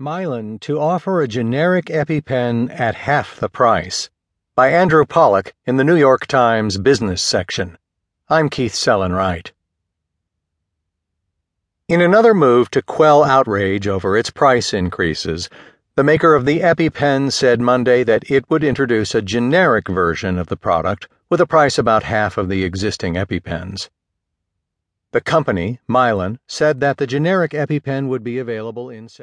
Mylan to offer a generic EpiPen at half the price by Andrew Pollack in the New York Times business section. I'm Keith Sellon-Wright. In another move to quell outrage over its price increases, the maker of the EpiPen said Monday that it would introduce a generic version of the product with a price about half of the existing EpiPens. The company, Mylan, said that the generic EpiPen would be available in several